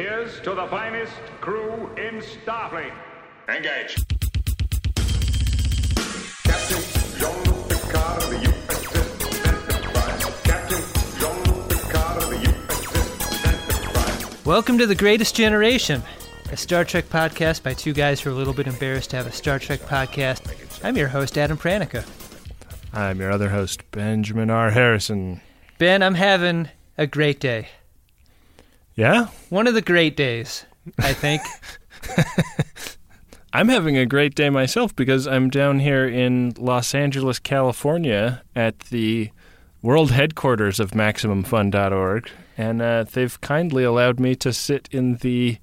Here's to the finest crew in Starfleet. Engage. Captain Jean-Luc Picard of the USS Enterprise. Captain Jean-Luc Picard of the USS Enterprise. Welcome to The Greatest Generation, a Star Trek podcast by two guys who are a little bit embarrassed to have a Star Trek podcast. I'm your host, Adam Pranica. I'm your other host, Benjamin R. Harrison. Ben, I'm having a great day. Yeah? One of the great days, I think. I'm having a great day myself because I'm down here in Los Angeles, California at the world headquarters of MaximumFun.org, and uh, they've kindly allowed me to sit in the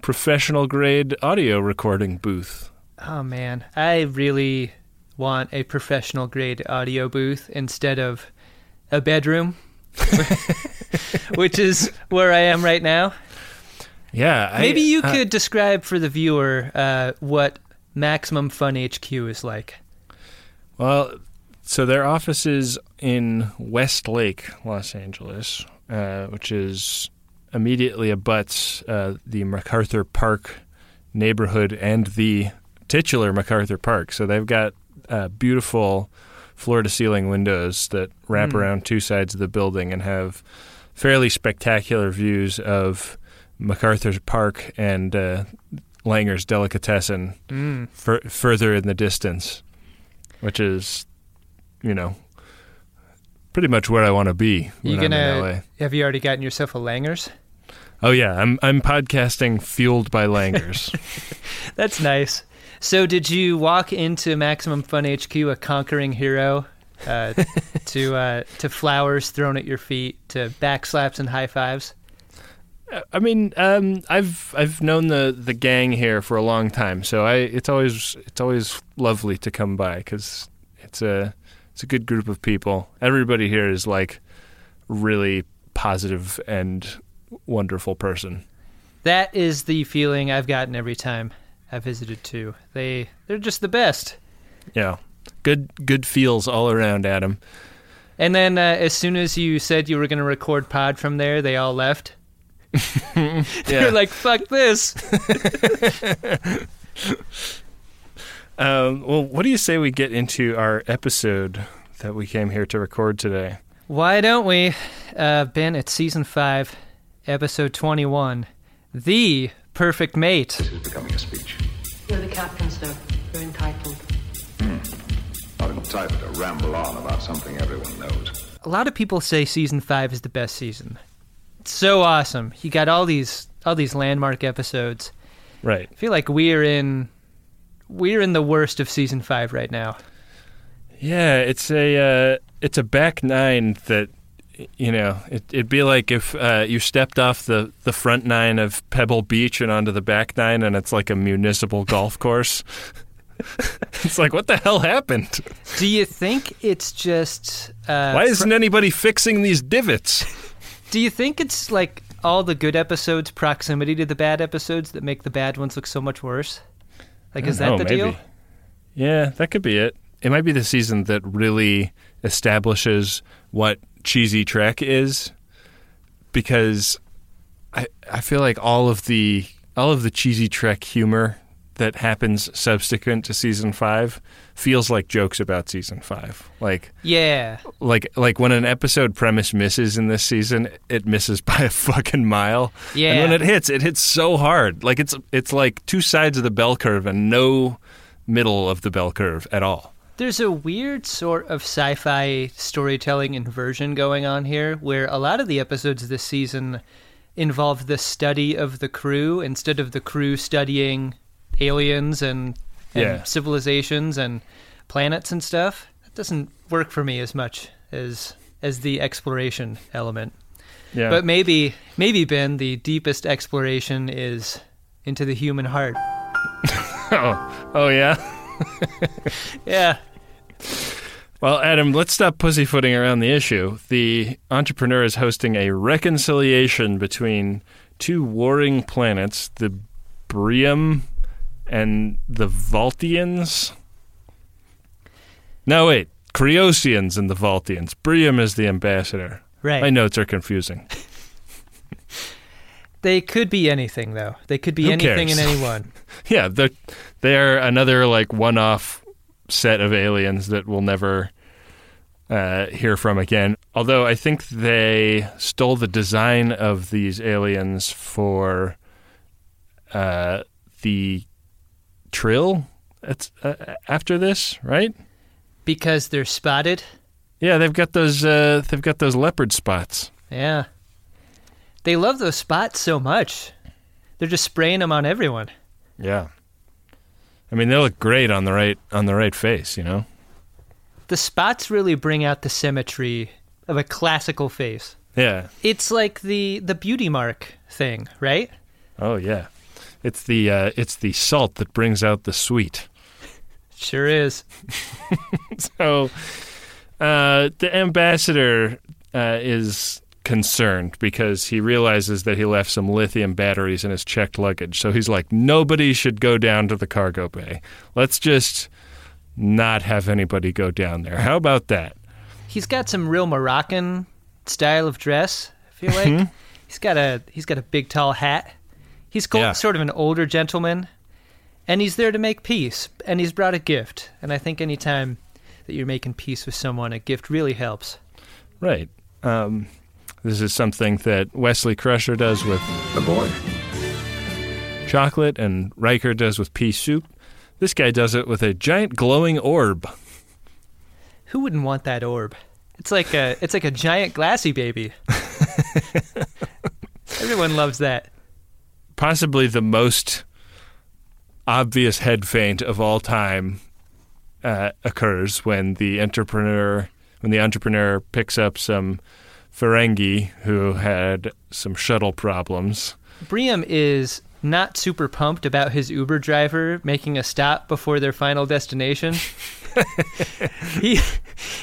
professional grade audio recording booth. oh, man. I really want a professional grade audio booth instead of a bedroom, which is where I am right now. Yeah. I- Maybe you uh, could describe for the viewer uh, what Maximum Fun HQ is like. Well, so their office is in Westlake, Los Angeles, uh, which is immediately abuts uh, the MacArthur Park neighborhood and the titular MacArthur Park. So they've got uh, beautiful floor to ceiling windows that wrap around two sides of the building and have fairly spectacular views of MacArthur's Park and uh, Langer's Delicatessen Mm. fur- further in the distance, which is, you know, pretty much where I want to be You gonna have you already gotten yourself a Langers? Oh yeah, I'm I'm podcasting fueled by Langers. That's nice. So, did you walk into Maximum Fun HQ a conquering hero, uh, to uh, to flowers thrown at your feet, to backslaps and high fives? I mean, um, I've I've known the, the gang here for a long time, so I it's always it's always lovely to come by because it's a it's a good group of people. Everybody here is like really positive and wonderful person. That is the feeling I've gotten every time I visited too. They they're just the best. Yeah, good good feels all around, Adam. And then uh, as soon as you said you were going to record pod from there, they all left. They're like, "Fuck this." Um, well, what do you say we get into our episode that we came here to record today? Why don't we? Uh, ben, it's season five, episode twenty-one, the perfect mate. This is becoming a speech. You're the captain, sir. You're entitled. Not entitled to ramble on about something everyone knows. A lot of people say season five is the best season. It's so awesome. You got all these all these landmark episodes. Right. I feel like we're in we're in the worst of season five right now. Yeah, it's a uh, it's a back nine that you know it, it'd be like if uh, you stepped off the the front nine of Pebble Beach and onto the back nine, and it's like a municipal golf course. it's like what the hell happened? Do you think it's just? Uh, Why isn't anybody fixing these divots? Do you think it's like all the good episodes proximity to the bad episodes that make the bad ones look so much worse? Like, is that the maybe. deal? Yeah, that could be it. It might be the season that really establishes what cheesy Trek is, because I I feel like all of the all of the cheesy Trek humor that happens subsequent to season five feels like jokes about season five. Like Yeah. like like when an episode premise misses in this season, it misses by a fucking mile. Yeah. And when it hits, it hits so hard. Like it's it's like two sides of the bell curve and no middle of the bell curve at all. There's a weird sort of sci fi storytelling inversion going on here where a lot of the episodes this season involve the study of the crew instead of the crew studying aliens and, and Yeah. civilizations and planets and stuff. That doesn't work for me as much as as the exploration element. Yeah. But maybe maybe Ben, the deepest exploration is into the human heart. oh, oh yeah. Yeah. Well, Adam, let's stop pussyfooting around the issue. The entrepreneur is hosting a reconciliation between two warring planets, the Briam and the Voltians. No, wait. Kriosians and the Voltians. Briam is the ambassador. Right. My notes are confusing. They could be anything, though. They could be Who anything cares? and anyone. Yeah, they're they're another like one-off set of aliens that we'll never uh, hear from again. Although I think they stole the design of these aliens for uh, the Trill. It's, uh, after this, right? because they're spotted. Yeah, they've got those. Uh, they've got those leopard spots. Yeah. They love those spots so much. They're just spraying them on everyone. Yeah. I mean, they look great on the right on the right face. You know. The spots really bring out the symmetry of a classical face. Yeah. It's like the the beauty mark thing, right? Oh yeah. It's the uh, it's the salt that brings out the sweet. Sure is. So uh, the ambassador uh, is concerned because he realizes that he left some lithium batteries in his checked luggage. So he's like, nobody should go down to the cargo bay. Let's just not have anybody go down there. How about that? He's got some real Moroccan style of dress. I feel like Mm-hmm. he's got a he's got a big tall hat. He's co- Yeah. sort of an older gentleman, and he's there to make peace. And he's brought a gift. And I think anytime that you're making peace with someone, a gift really helps. Right. Um, this is something that Wesley Crusher does with The boy. chocolate and Riker does with pea soup. This guy does it with a giant glowing orb. Who wouldn't want that orb? It's like a it's like a giant Glassybaby. Everyone loves that. possibly the most obvious head faint of all time uh, occurs when the entrepreneur when the entrepreneur picks up some Ferengi who had some shuttle problems. Briam is not super pumped about his Uber driver making a stop before their final destination. he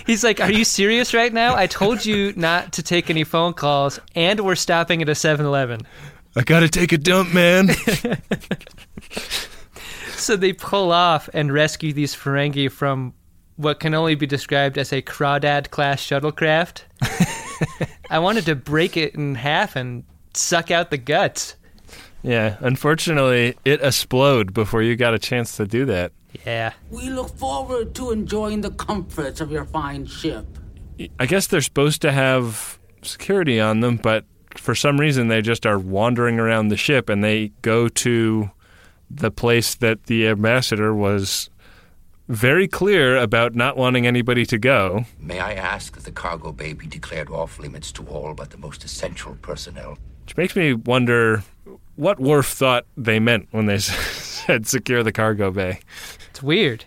he's like, "Are you serious right now? I told you not to take any phone calls and we're stopping at a 7-Eleven." I gotta take a dump, man. So they pull off and rescue these Ferengi from what can only be described as a crawdad class shuttlecraft. I wanted to break it in half and suck out the guts. yeah, unfortunately, it exploded before you got a chance to do that. Yeah. We look forward to enjoying the comforts of your fine ship. I guess they're supposed to have security on them, but for some reason they just are wandering around the ship and they go to the place that the ambassador was very clear about not wanting anybody to go. May I ask that the cargo bay be declared off limits to all but the most essential personnel? Which makes me wonder what Worf thought they meant when they said secure the cargo bay. It's weird.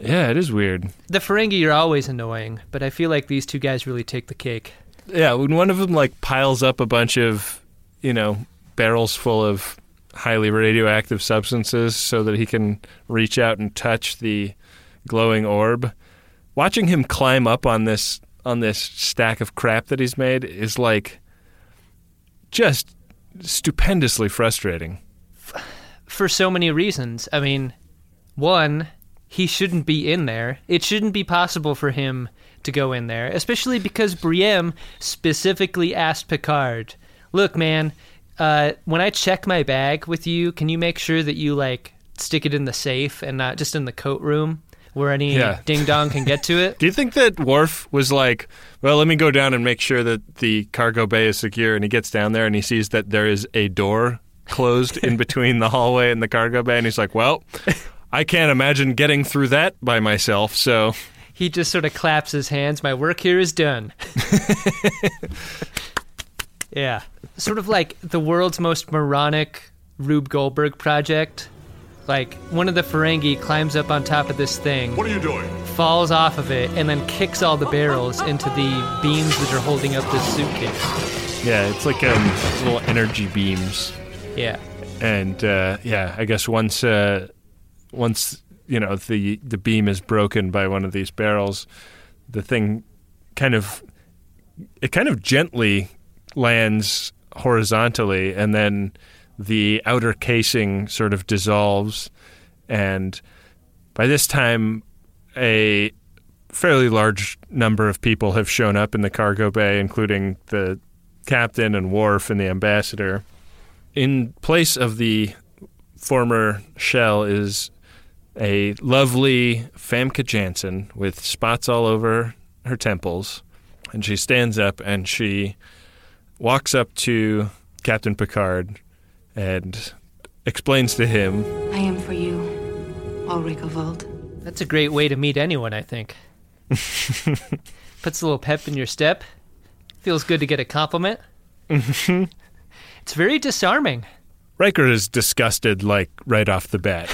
Yeah, it is weird. The Ferengi are always annoying, but I feel like these two guys really take the cake. Yeah, when one of them like piles up a bunch of, you know, barrels full of highly radioactive substances so that he can reach out and touch the glowing orb, watching him climb up on this on this stack of crap that he's made is like just stupendously frustrating. For so many reasons. I mean, one, he shouldn't be in there. It shouldn't be possible for him to go in there, especially because Briam specifically asked Picard, "Look, man, uh, when I check my bag with you, can you make sure that you like stick it in the safe and not just in the coat room where any Yeah. ding dong can get to it?" Do you think that Worf was like, well, let me go down and make sure that the cargo bay is secure? And he gets down there and he sees that there is a door closed in between the hallway and the cargo bay. And he's like, well, I can't imagine getting through that by myself. So, he just sort of claps his hands. My work here is done. yeah. Sort of like the world's most moronic Rube Goldberg project. Like one of the Ferengi climbs up on top of this thing, What are you doing? falls off of it, and then kicks all the barrels into the beams that are holding up this suitcase. yeah, it's like um, little energy beams. Yeah. And uh, yeah, I guess once uh, once you know the the beam is broken by one of these barrels, the thing kind of it kind of gently lands horizontally, and then the outer casing sort of dissolves, and by this time, a fairly large number of people have shown up in the cargo bay, including the captain and Worf and the ambassador in place of the former shell is a lovely Famke Janssen with spots all over her temples. And she stands up and she walks up to Captain Picard and explains to him I am for you, Alrik of Valt. That's a great way to meet anyone, I think. Puts a little pep in your step. Feels good to get a compliment. Mm-hmm. it's very disarming, Riker is disgusted like right off the bat.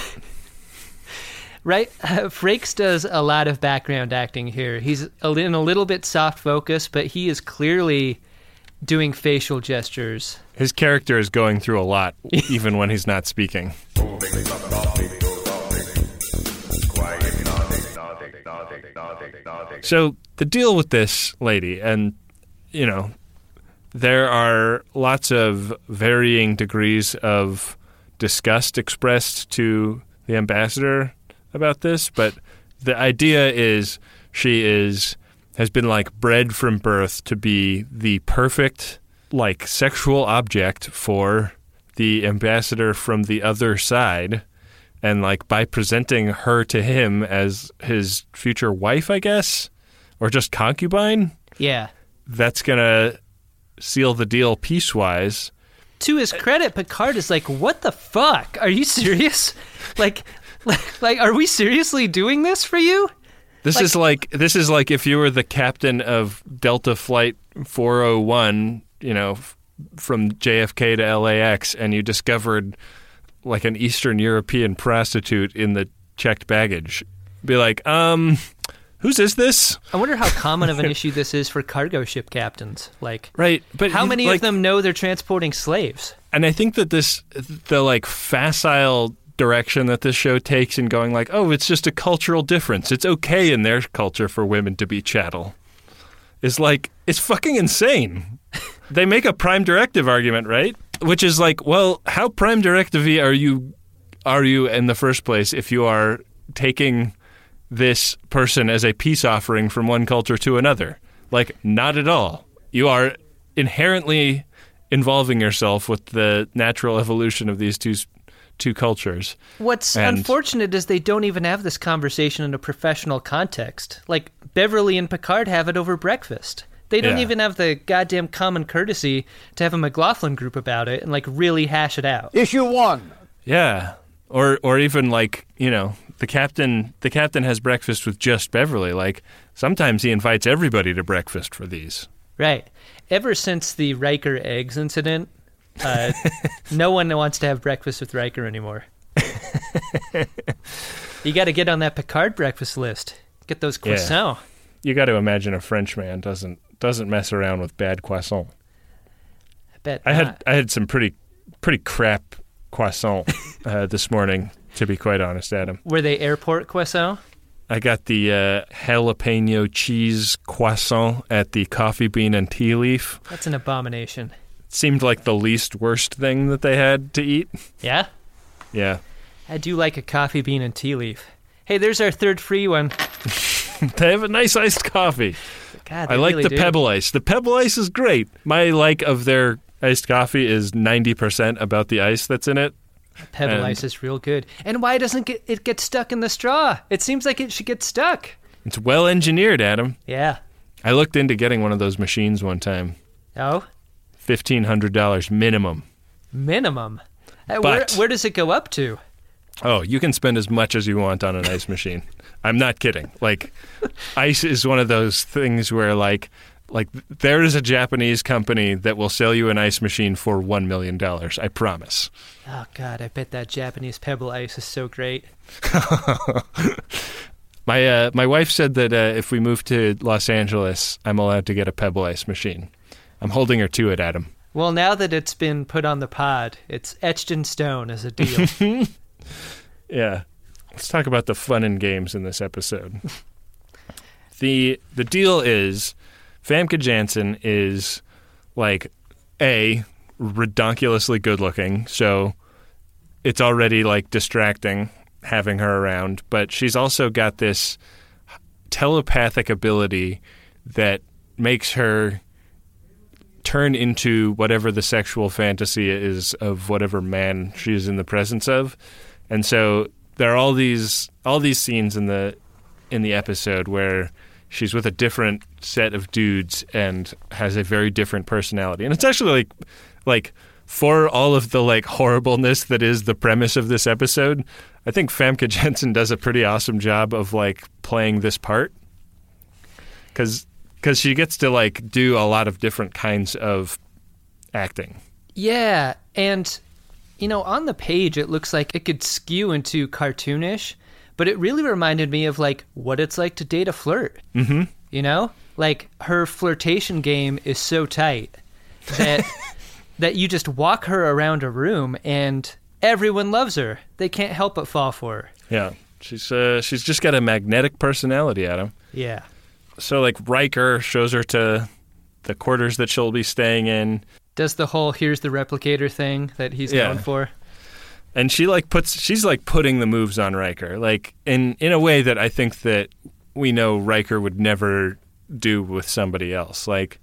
right? Uh, Frakes does a lot of background acting here. He's a, in a little bit soft focus, but he is clearly doing facial gestures. His character is going through a lot, even when he's not speaking. So the deal with this lady, and you know, there are lots of varying degrees of disgust expressed to the ambassador about this, but the idea is she is has been like bred from birth to be the perfect like sexual object for the ambassador from the other side and like by presenting her to him as his future wife i guess or just concubine Yeah. that's gonna seal the deal piecewise To his credit, Picard is like, "What the fuck? Are you serious? like, like, like, are we seriously doing this for you?" This is like this is like if you were the captain of delta flight 401 you know from jfk to lax and you discovered like an eastern european prostitute in the checked baggage be like um whose is this I wonder how common of an issue this is for cargo ship captains. Like, right but how many like- of them know they're transporting slaves? and I think that this the like facile direction that this show takes and going like, oh, it's just a cultural difference. It's okay in their culture for women to be chattel. Is like it's fucking insane. they make a prime directive argument, right? Which is like, well, how prime directive are you are you in the first place if you are taking this person as a peace offering from one culture to another? Like, not at all. You are inherently involving yourself with the natural evolution of these two two cultures. What's And- unfortunate is they don't even have this conversation in a professional context. Like Beverly and Picard have it over breakfast. They don't Yeah. even have the goddamn common courtesy to have a McLaughlin group about it and like really hash it out. Issue one. Yeah, or or even like you know the captain the captain has breakfast with just Beverly. Like sometimes he invites everybody to breakfast for these. Right. Ever since the Riker eggs incident, uh, no one wants to have breakfast with Riker anymore. you got to get on that Picard breakfast list. Get those Yeah. croissants. You got to imagine a French man doesn't doesn't mess around with bad croissant. I bet. I had. I had some pretty pretty crap croissant uh, this morning. To be quite honest, Adam, Were they airport croissant? I got the uh, jalapeno cheese croissant at the Coffee Bean and Tea Leaf. That's an abomination. Seemed like the least worst thing that they had to eat. Yeah? Yeah. I do like a coffee bean and tea leaf. Hey, there's our third free one. They have a nice iced coffee. God, I like really the do. pebble ice. The pebble ice is great. My like of their iced coffee is 90% about the ice that's in it. Pebble and- ice is real good. And why doesn't it get stuck in the straw? It seems like it should get stuck. It's well engineered, Adam. Yeah. I looked into getting one of those machines one time. Oh, $1500 minimum. minimum. Uh, where, But- where does it go up to? Oh, you can spend as much as you want on an ice machine. I'm not kidding. Like ice is one of those things where like like there is a Japanese company that will sell you an ice machine for 1 million dollars. I promise. Oh, God, I bet that Japanese pebble ice is so great. My uh, my wife said that uh, if we move to Los Angeles, I'm allowed to get a pebble ice machine. I'm holding her to it, Adam. Well, now that it's been put on the pod, it's etched in stone as a deal. Yeah. Let's talk about the fun and games in this episode. the the deal is Famke Janssen is like a redonkulously good looking, so it's already like distracting having her around, but she's also got this telepathic ability that makes her turn into whatever the sexual fantasy is of whatever man she's in the presence of. And so there are all these all these scenes in the in the episode where she's with a different set of dudes and has a very different personality. And it's actually like like for all of the like horribleness that is the premise of this episode, I think Famke Janssen does a pretty awesome job of like playing this part. Cuz cuz she gets to like do a lot of different kinds of acting. Yeah, and you know, on the page it looks like it could skew into cartoonish, but it really reminded me of like what it's like to date a flirt. Mm-hmm. You know, like her flirtation game is so tight that that you just walk her around a room and everyone loves her. They can't help but fall for her. Yeah. She's uh, she's just got a magnetic personality, Adam. Yeah. So like Riker shows her to the quarters that she'll be staying in. Does the whole here's the replicator thing that he's Yeah. known for. and she like puts she's like putting the moves on Riker, like in in a way that I think that we know Riker would never do with somebody else. Like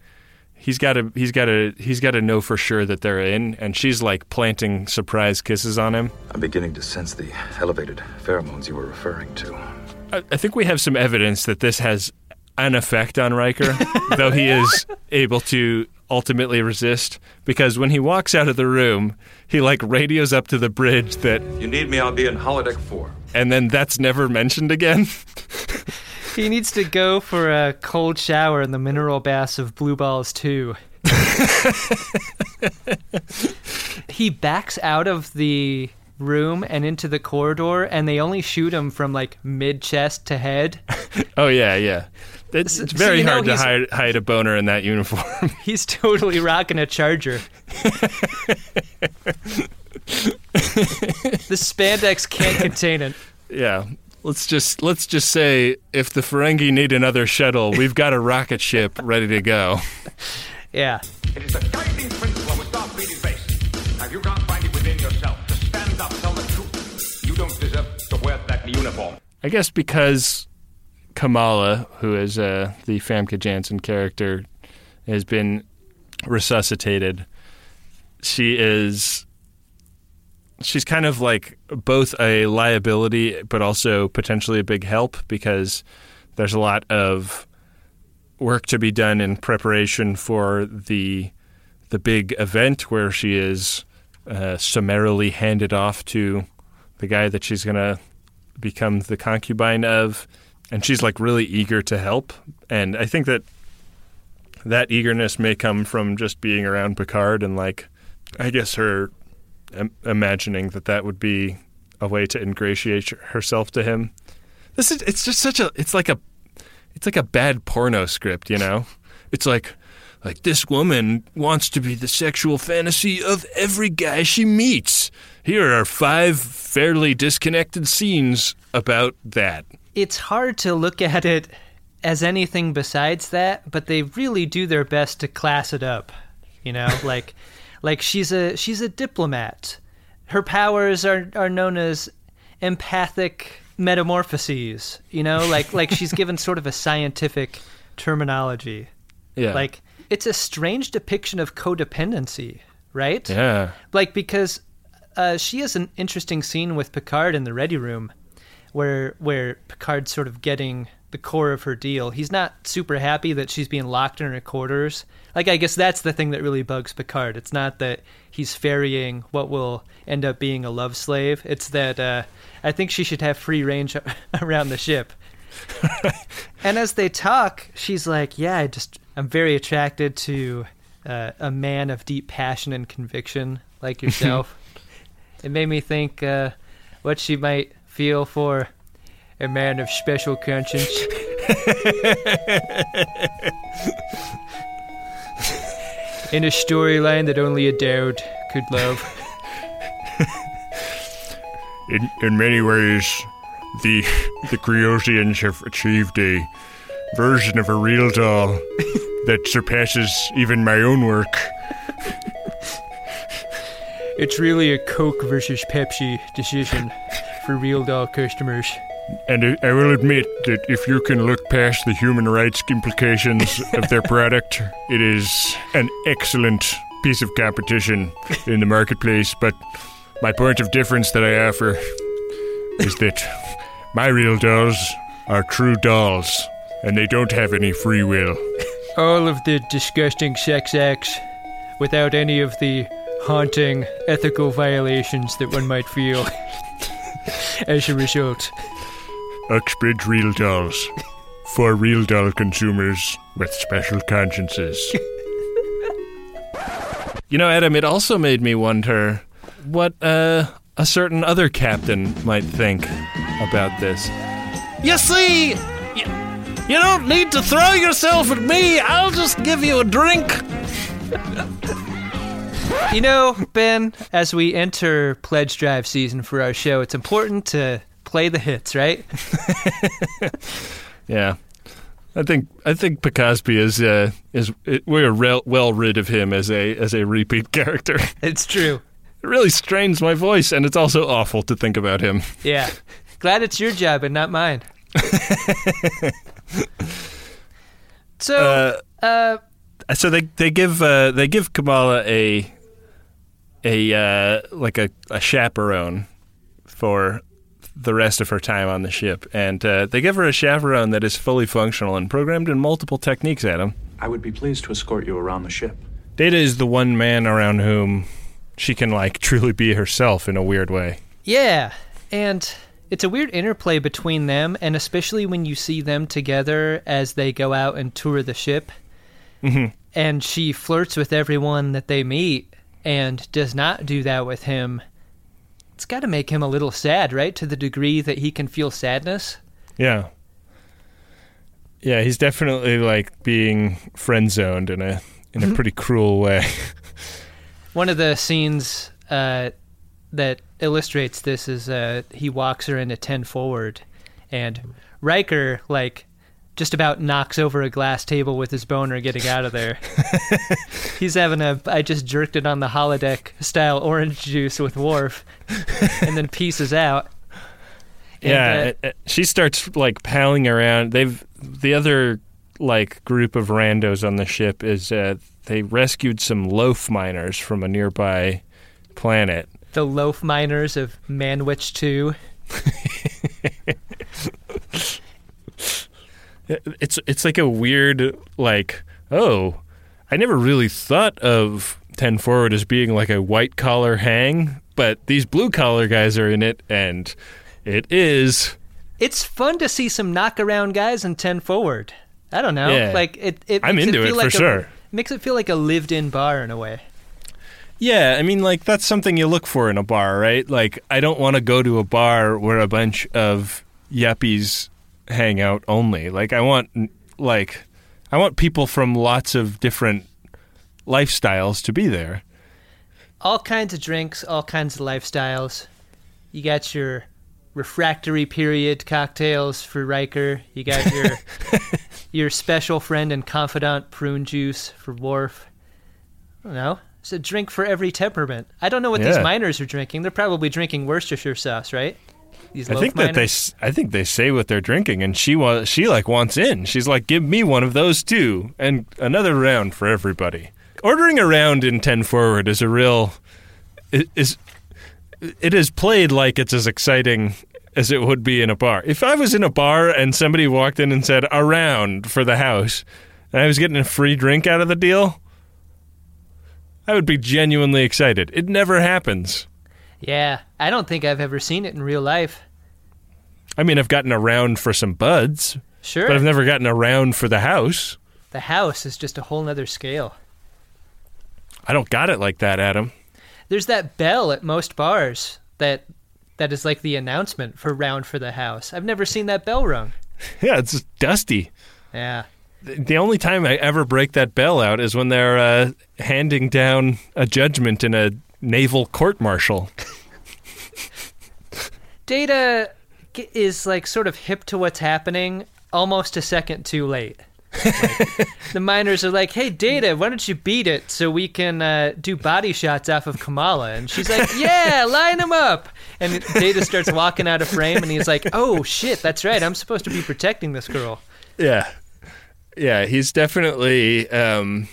he's got to he's got to he's got to know for sure that they're in, and she's like planting surprise kisses on him. I'm beginning to sense the elevated pheromones you were referring to. I, I think we have some evidence that this has an effect on Riker, though he is able to ultimately resist because when he walks out of the room, he like radios up to the bridge that You need me, I'll be in holodeck 4. and then that's never mentioned again. He needs to go for a cold shower in the mineral baths of Blue Balls 2. he backs out of the room and into the corridor, and they only shoot him from like mid chest to head. Oh yeah, yeah. It's, So- it's so very you know hard to hide, hide a boner in that uniform. He's totally rocking a charger. the spandex can't contain it. yeah. Let's just let's just say if the Ferengi need another shuttle, we've got a rocket ship ready to go. Yeah. I guess because Kamala, who is uh, the Famke Janssen character, has been resuscitated. She is. She's kind of like both a liability, but also potentially a big help because there's a lot of work to be done in preparation for the the big event where she is uh, summarily handed off to the guy that she's gonna become the concubine of, and she's like really eager to help. And I think that that eagerness may come from just being around Picard and like, I guess her Im- imagining that that would be a way to ingratiate herself to him. This is it's just such a it's like a it's like a bad porno script, you know. It's like like this woman wants to be the sexual fantasy of every guy she meets. Here are five fairly disconnected scenes about that. It's hard to look at it as anything besides that, but they really do their best to class it up. You know, like like she's a she's a diplomat. Her powers are are known as empathic metamorphoses, you know, like like she's given sort of a scientific terminology. Yeah. Like it's a strange depiction of codependency, right? yeah. like because uh, she has an interesting scene with Picard in the ready room, where where Picard's sort of getting the core of her deal. He's not super happy that she's being locked in her quarters. Like I guess that's the thing that really bugs Picard. It's not that he's ferrying what will end up being a love slave. It's that uh, I think she should have free range around the ship. and as they talk, she's like, "Yeah, I just I'm very attracted to uh, a man of deep passion and conviction like yourself." it made me think uh, what she might feel for a man of special conscience. In a storyline that only a dowd could love. In in many ways, the the Kriosians have achieved a version of a real doll that surpasses even my own work. It's really a Coke versus Pepsi decision for real doll customers. And I- I will admit that if you can look past the human rights implications of their product, it is an excellent piece of competition in the marketplace. But my point of difference that I offer is that my real dolls are true dolls, and they don't have any free will. All of the disgusting sex acts without any of the haunting ethical violations that one might feel as a result. Uxbridge Real Dolls. For real doll consumers with special consciences. you know, Adam, it also made me wonder what uh, a certain other captain might think about this. You see, you, you don't need to throw yourself at me. I'll just give you a drink. You know, Ben, as we enter pledge drive season for our show, it's important to play the hits, right? Yeah. I think I think Picosby is uh, is we're rel- well rid of him as a as a repeat character. It's true. It really strains my voice, and it's also awful to think about him. Yeah. Glad it's your job and not mine. so, Uh, uh, so they they give uh, they give Kamala a a uh, like a, a chaperone for the rest of her time on the ship, and uh, they give her a chaperone that is fully functional and programmed in multiple techniques. Adam, I would be pleased to escort you around the ship. Data is the one man around whom she can like truly be herself in a weird way. yeah. And it's a weird interplay between them, and especially when you see them together as they go out and tour the ship. Mhm. And she flirts with everyone that they meet and does not do that with him. It's got to make him a little sad, right? To the degree that he can feel sadness. Yeah. Yeah, he's definitely like being friend zoned in a in a pretty cruel way. One of the scenes uh, that illustrates this is uh, he walks her into 10 forward, and Riker, like, just about knocks over a glass table with his boner getting out of there. He's having a I just jerked it on the holodeck style orange juice with Worf, and then pieces out. And, yeah, uh, it- it- she starts like palling around. They've the other like group of randos on the ship is uh, they rescued some loaf miners from a nearby planet. the loaf miners of Manwich 2. It's it's like a weird like oh, I never really thought of Ten Forward as being like a white collar hang, but these blue collar guys are in it, and it is. It's fun to see some knockaround guys in 10 forward. I don't know. Yeah. Like it, it I'm into it, it feel for a- sure. makes it feel like a lived-in bar in a way. Yeah, I mean, like that's something you look for in a bar, right? Like, I don't want to go to a bar where a bunch of yuppies hang out only. Like, I want, like, I want people from lots of different lifestyles to be there. All kinds of drinks, all kinds of lifestyles. You got your refractory period cocktails for Riker. You got your your special friend and confidant prune juice for Worf. I don't know. It's a drink for every temperament. I don't know what these miners are drinking. They're probably drinking Worcestershire sauce, right? These I think that they, miners? I think they say what they're drinking, and she wa- she like wants in. She's like, give me one of those too, and another round for everybody. Ordering a round in ten forward is a real, it is, it is played like it's as exciting as it would be in a bar. If I was in a bar and somebody walked in and said a round for the house, and I was getting a free drink out of the deal, I would be genuinely excited. It never happens. Yeah, I don't think I've ever seen it in real life. I mean, I've gotten a round for some buds. Sure. But I've never gotten a round for the house. The house is just a whole nother scale. I don't got it like that, Adam. There's that bell at most bars that that is like the announcement for round for the house. I've never seen that bell rung. Yeah, it's dusty. Yeah. The the only time I ever break that bell out is when they're uh, handing down a judgment in a naval court martial. Data is like sort of hip to what's happening almost a second too late. Like, the miners are like, "Hey, Data, why don't you beat it so we can uh, do body shots off of Kamala?" And she's like, "Yeah, line them up." And Data starts walking out of frame, and he's like, "Oh shit, that's right. I'm supposed to be protecting this girl." Yeah, yeah. He's definitely um,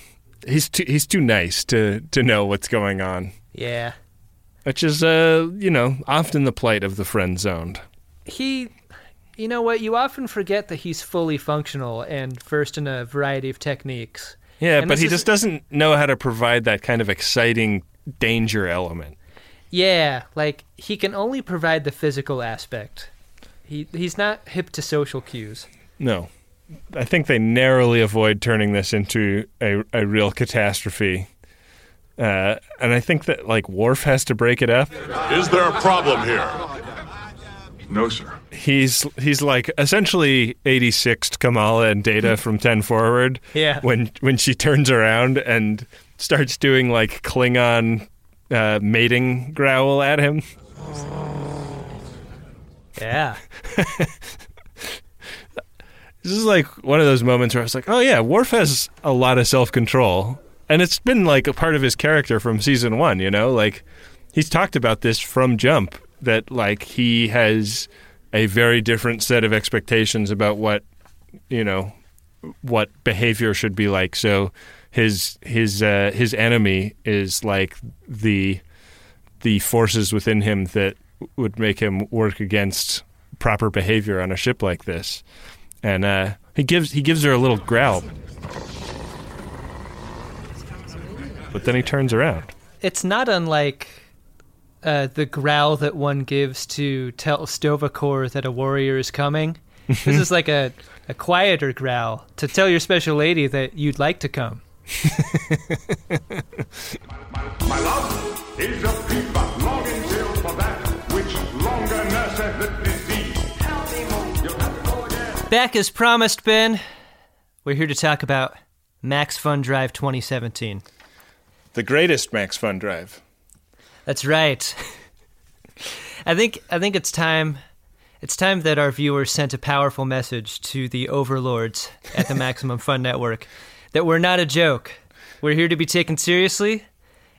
he's too he's too nice to to know what's going on, Yeah, which is uh you know often the plight of the friend zoned. he. You know what? You often forget that he's fully functional and versed in a variety of techniques. Yeah, And but he is- just doesn't know how to provide that kind of exciting danger element. Yeah, like he can only provide the physical aspect. He he's not hip to social cues. No. I think they narrowly avoid turning this into a, a real catastrophe. Uh, and I think that like Worf has to break it up. Is there a problem here? No, sir. He's he's like essentially 86th Kamala and Data from 10 forward. Yeah. When when she turns around and starts doing like Klingon uh, mating growl at him. Yeah. This is like one of those moments where I was like, oh yeah, Worf has a lot of self control. And it's been like a part of his character from season one, you know? Like he's talked about this from jump that like he has a very different set of expectations about what you know what behavior should be like. So his his uh, his enemy is like the the forces within him that would make him work against proper behavior on a ship like this. And uh, he gives he gives her a little growl, but then he turns around. It's not unlike uh, the growl that one gives to tell Sto-Vo-Kor that a warrior is coming. this is like a, a quieter growl to tell your special lady that you'd like to come. My love is a fever, longing till for that which longer nurseth the disease. You'll have to go again. Back as promised, Ben. We're here to talk about Max Fun Drive 2017. The greatest Max Fun Drive. That's right. I think I think it's time it's time that our viewers sent a powerful message to the overlords at the Maximum Fun Network that we're not a joke. We're here to be taken seriously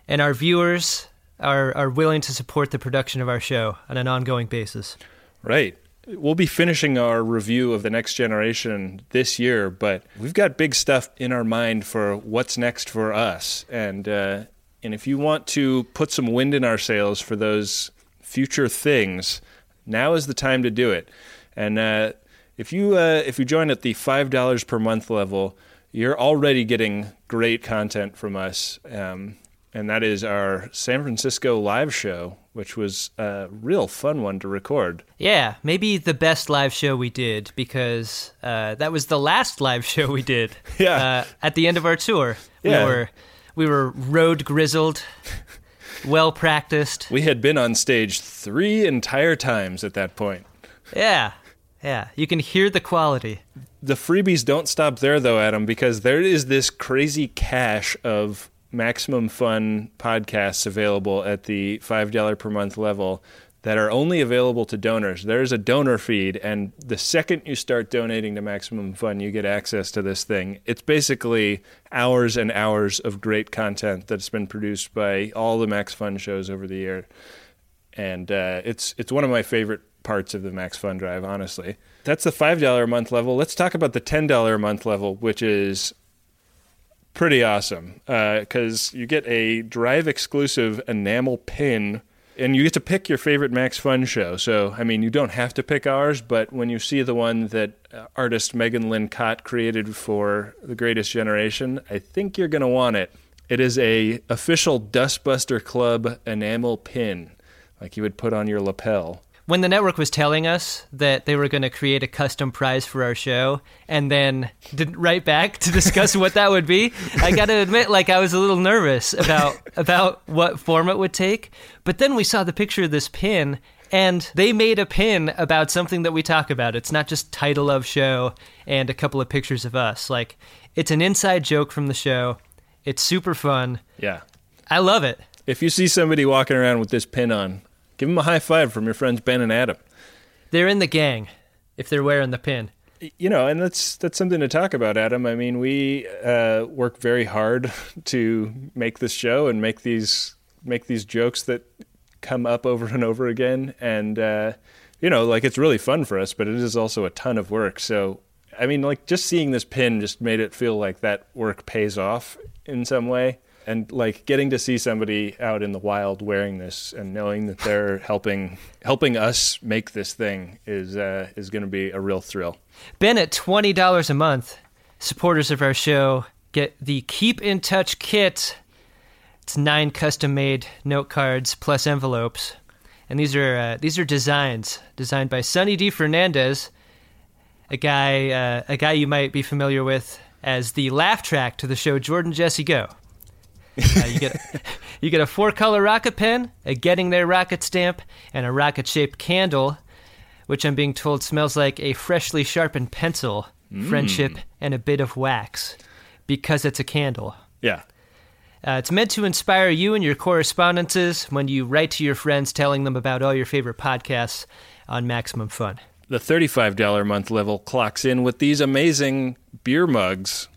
and our viewers are are willing to support the production of our show on an ongoing basis. Right. We'll be finishing our review of the next generation this year, but we've got big stuff in our mind for what's next for us. And uh, and if you want to put some wind in our sails for those future things, now is the time to do it. And uh, if you uh, if you join at the five dollars per month level, you're already getting great content from us. Um, and that is our San Francisco live show, which was a real fun one to record. Yeah, maybe the best live show we did because uh, that was the last live show we did. Yeah. Uh, at the end of our tour, Yeah. we were we were road grizzled, well practiced. We had been on stage three entire times at that point. Yeah, yeah. You can hear the quality. The freebies don't stop there, though, Adam, because there is this crazy cache of maximum fun podcasts available at the $5 per month level that are only available to donors. There's a donor feed, and the second you start donating to Maximum Fun, you get access to this thing. It's basically hours and hours of great content that's been produced by all the Max Fun shows over the year. And uh, it's it's one of my favorite parts of the Max Fun Drive, honestly. That's the five dollar a month level. Let's talk about the ten dollar a month level, which is pretty awesome because you get a drive exclusive enamel pin and you get to pick your favorite Max Fun show. So, I mean, you don't have to pick ours, but when you see the one that uh, artist Megan Lynn Kott created for The Greatest Generation, I think you're going to want it. It is a official Dustbuster Club enamel pin, like you would put on your lapel. When the network was telling us that they were going to create a custom prize for our show and then didn't write back to discuss what that would be, I got to admit like I was a little nervous about about what form it would take. But then we saw the picture of this pin and they made a pin about something that we talk about. It's not just title of show and a couple of pictures of us. Like it's an inside joke from the show. It's super fun. Yeah. I love it. If you see somebody walking around with this pin on, give them a high five from your friends Ben and Adam. They're in the gang if they're wearing the pin. you know, and that's that's something to talk about, Adam. I mean, we uh, work very hard to make this show and make these make these jokes that come up over and over again, and uh, you know, like it's really fun for us, but it is also a ton of work. So, I mean, like just seeing this pin just made it feel like that work pays off in some way. And like getting to see somebody out in the wild wearing this and knowing that they're helping helping us make this thing is uh, is going to be a real thrill. Ben, at twenty dollars a month, supporters of our show get the Keep in Touch kit. It's nine custom-made note cards plus envelopes, and these are uh, these are designs designed by Sonny D. Fernandez, a guy uh, a guy you might be familiar with as the laugh track to the show Jordan Jesse Go. Uh, you get you get a four color rocket pen, a getting there rocket stamp, and a rocket shaped candle, which I'm being told smells like a freshly sharpened pencil, friendship, and a bit of wax, because it's a candle. Yeah. Uh, it's meant to inspire you and your correspondences when you write to your friends telling them about all your favorite podcasts on Maximum Fun. The $35 a month level clocks in with these amazing beer mugs.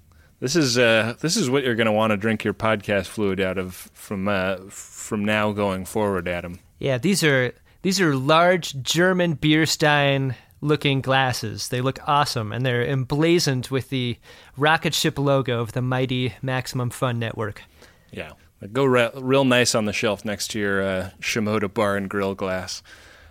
This is uh, this is what you're going to want to drink your podcast fluid out of from uh, from now going forward, Adam. Yeah, these are these are large German beer stein looking glasses. They look awesome and they're emblazoned with the rocket ship logo of the mighty Maximum Fun Network. Yeah, go re- real nice on the shelf next to your uh, Shimoda bar and grill glass.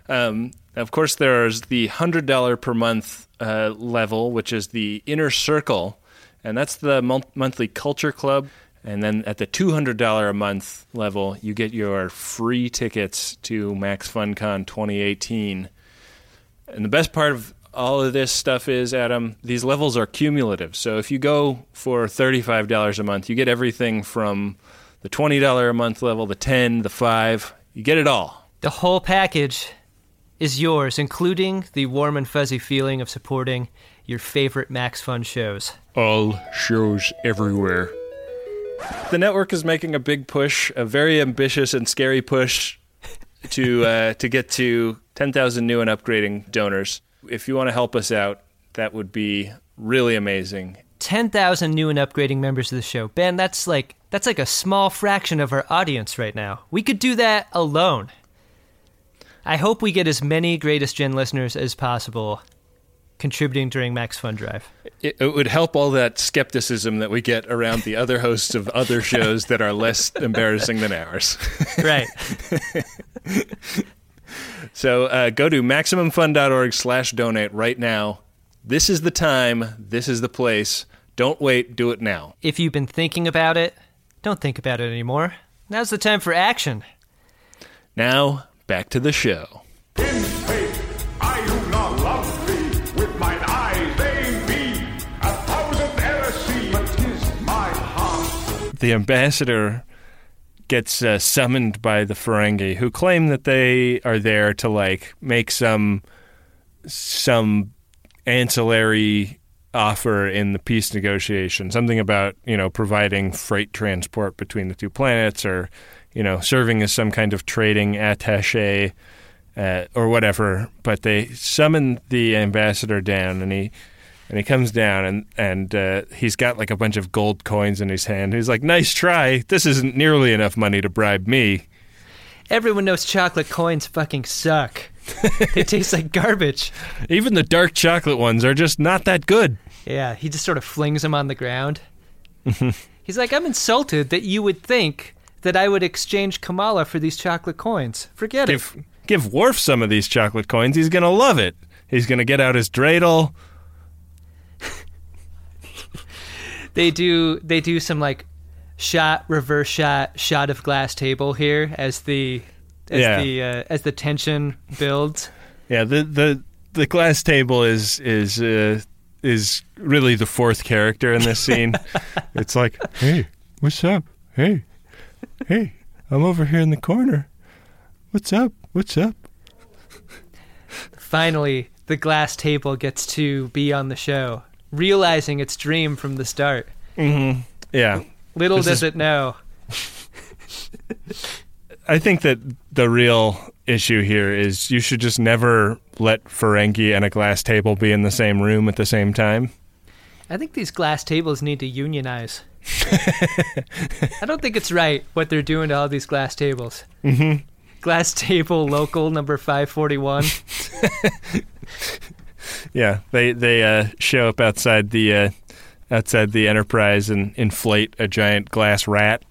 Um, of course, there's the hundred dollar per month uh, level, which is the inner circle, and that's the mon- monthly culture club. And then at the two hundred dollar a month level, you get your free tickets to Max FunCon 2018. And the best part of all of this stuff is, Adam, these levels are cumulative. So if you go for $35 a month, you get everything from the $20 a month level, the 10, the 5, you get it all. The whole package is yours, including the warm and fuzzy feeling of supporting your favorite Max Fun shows. All shows everywhere. The network is making a big push, a very ambitious and scary push to uh, to get to 10,000 new and upgrading donors. If you want to help us out, that would be really amazing. 10,000 new and upgrading members of the show. Ben, that's like that's like a small fraction of our audience right now. We could do that alone. I hope we get as many Greatest Gen listeners as possible contributing during Max Fun Drive. It, it would help all that skepticism that we get around the other hosts of other shows that are less embarrassing than ours. Right. So uh, go to maximumfun.org slash donate right now. This is the time. This is the place. Don't wait. Do it now. if you've been thinking about it, don't think about it anymore. Now's the time for action. Now, back to the show. The ambassador gets uh, summoned by the Ferengi, who claim that they are there to like make some some ancillary offer in the peace negotiation. Something about you know providing freight transport between the two planets, or you know serving as some kind of trading attaché. Uh, or whatever, but they summon the ambassador down, and he and he comes down and and uh, he's got like a bunch of gold coins in his hand. He's like, "Nice try. This isn't nearly enough money to bribe me." Everyone knows chocolate coins fucking suck. they taste like garbage. Even the dark chocolate ones are just not that good. Yeah, he just sort of flings them on the ground. He's like, I'm insulted that you would think that I would exchange Kamala for these chocolate coins. Forget it. Give give Worf some of these chocolate coins. He's gonna love it. He's gonna get out his dreidel. They do they do some like shot, reverse shot, shot of glass table here as the as Yeah. the uh, as the tension builds. Yeah, the the the glass table is is uh, is really the fourth character in this scene. it's like, hey, what's up? Hey, hey, I'm over here in the corner. What's up? What's up? Finally, the glass table gets to be on the show, realizing its dream from the start. Yeah, Little This does is- it know. I think that the real issue here is you should just never let Ferengi and a glass table be in the same room at the same time. I think these glass tables need to unionize. I don't think it's right what they're doing to all these glass tables. Mm-hmm. glass table local number 541. Yeah, they they uh, show up outside the uh, outside the Enterprise and inflate a giant glass rat.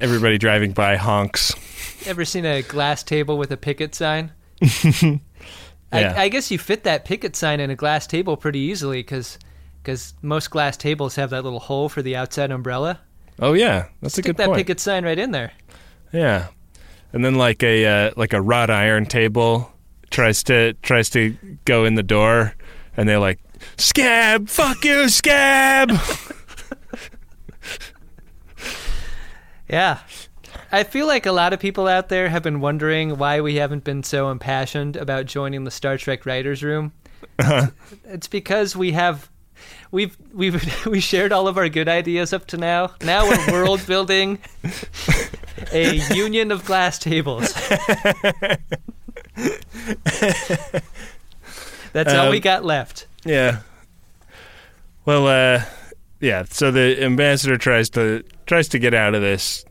Everybody driving by honks. Ever seen a glass table with a picket sign? Yeah. I, I guess you fit that picket sign in a glass table pretty easily because because most glass tables have that little hole for the outside umbrella. Oh yeah, that's a good that point. That picket sign right in there. Yeah, and then like a uh, like a wrought iron table tries to tries to go in the door, and they're like, "Scab, fuck you, scab." Yeah. I feel like a lot of people out there have been wondering why we haven't been so impassioned about joining the Star Trek writers room. Uh-huh. It's because we have we've we've we shared all of our good ideas up to now. Now we're world building a union of glass tables. That's all we Um, got left. Yeah. Well, uh, yeah. So the ambassador tries to tries to get out of this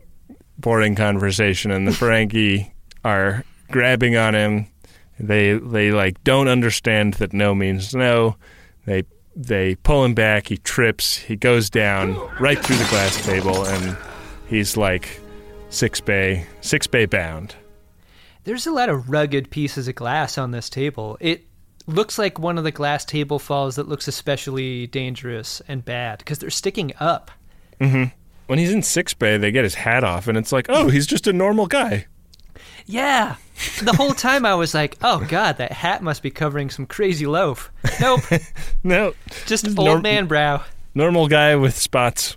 boring conversation, and the Ferengi are grabbing on him. They they like don't understand that no means no. They they pull him back. He trips. He goes down right through the glass table, and he's like sick bay sick bay bound. There's a lot of rugged pieces of glass on this table. It looks like one of the glass table falls that looks especially dangerous and bad because they're sticking up. hmm When he's in sick bay, they get his hat off, and it's like, oh, he's just a normal guy. Yeah. The whole time I was like, oh god, that hat must be covering some crazy loaf. Nope. No, Just Just old norm- man brow. normal guy with spots,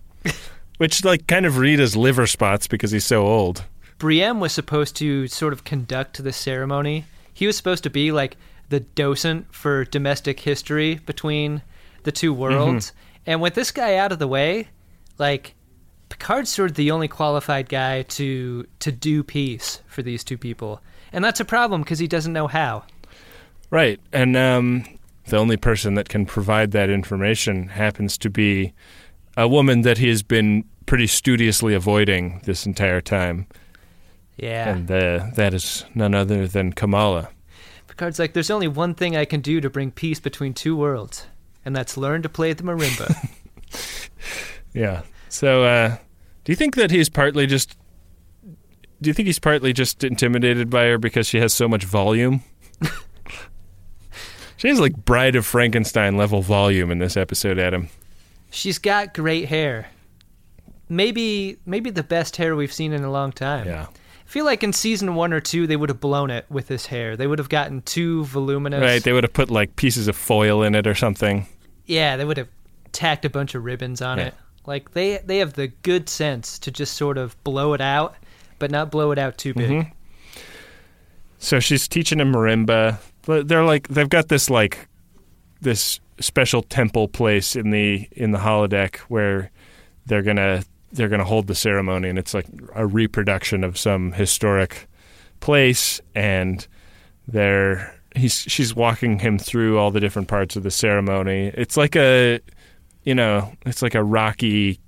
which like kind of read as liver spots because he's so old. Briam was supposed to sort of conduct the ceremony. He was supposed to be like the docent for domestic history between the two worlds. And with this guy out of the way, like Picard's sort of the only qualified guy to to do peace for these two people. And that's a problem because he doesn't know how. Right, and um, the only person that can provide that information happens to be a woman that he has been pretty studiously avoiding this entire time, Yeah. and uh, that is none other than Kamala. Picard's like, there's only one thing I can do to bring peace between two worlds, and that's learn to play the marimba. Yeah. So, uh, do you think that he's partly just? Do you think he's partly just intimidated by her because she has so much volume? she has like Bride of Frankenstein level volume in this episode, Adam. She's got great hair. Maybe maybe the best hair we've seen in a long time. Yeah. I feel like in season one or two they would have blown it with this hair. They would have gotten too voluminous. Right. They would have put like pieces of foil in it or something. yeah, they would have tacked a bunch of ribbons on Yeah. it. Like they they have the good sense to just sort of blow it out, but not blow it out too big. Mhm. So she's teaching him marimba. But They're like they've got this like this special temple place in the in the holodeck where they're gonna they're gonna hold the ceremony, and it's like a reproduction of some historic place, and they're he's she's walking him through all the different parts of the ceremony. It's like a you know it's like a rocky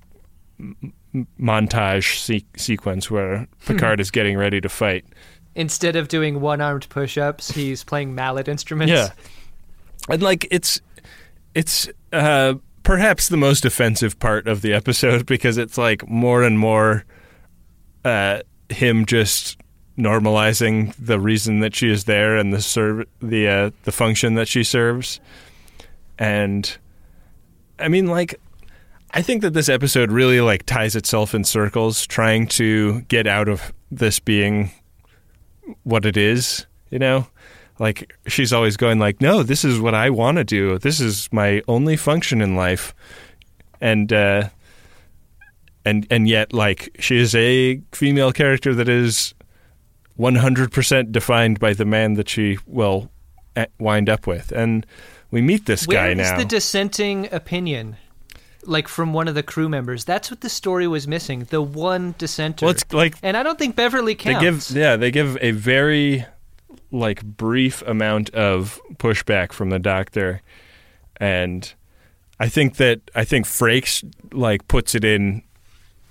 montage se- sequence where Picard is getting ready to fight. Instead of doing one-armed push-ups, he's playing mallet instruments. Yeah. And like it's it's uh perhaps the most offensive part of the episode because it's like more and more uh him just normalizing the reason that she is there and the serve the uh the function that she serves. And I mean like I think that this episode really like ties itself in circles trying to get out of this being what it is, you know? Like she's always going like, "No, this is what I want to do. This is my only function in life." And uh and and yet like she is a female character that is 100% defined by the man that she will eh, wind up with. And we meet this Where guy is now. the dissenting opinion? Like from one of the crew members. That's what the story was missing. The one dissenter. Well, it's like and I don't think Beverly They counts. give yeah, they give a very like brief amount of pushback from the doctor, and I think that I think Frakes like puts it in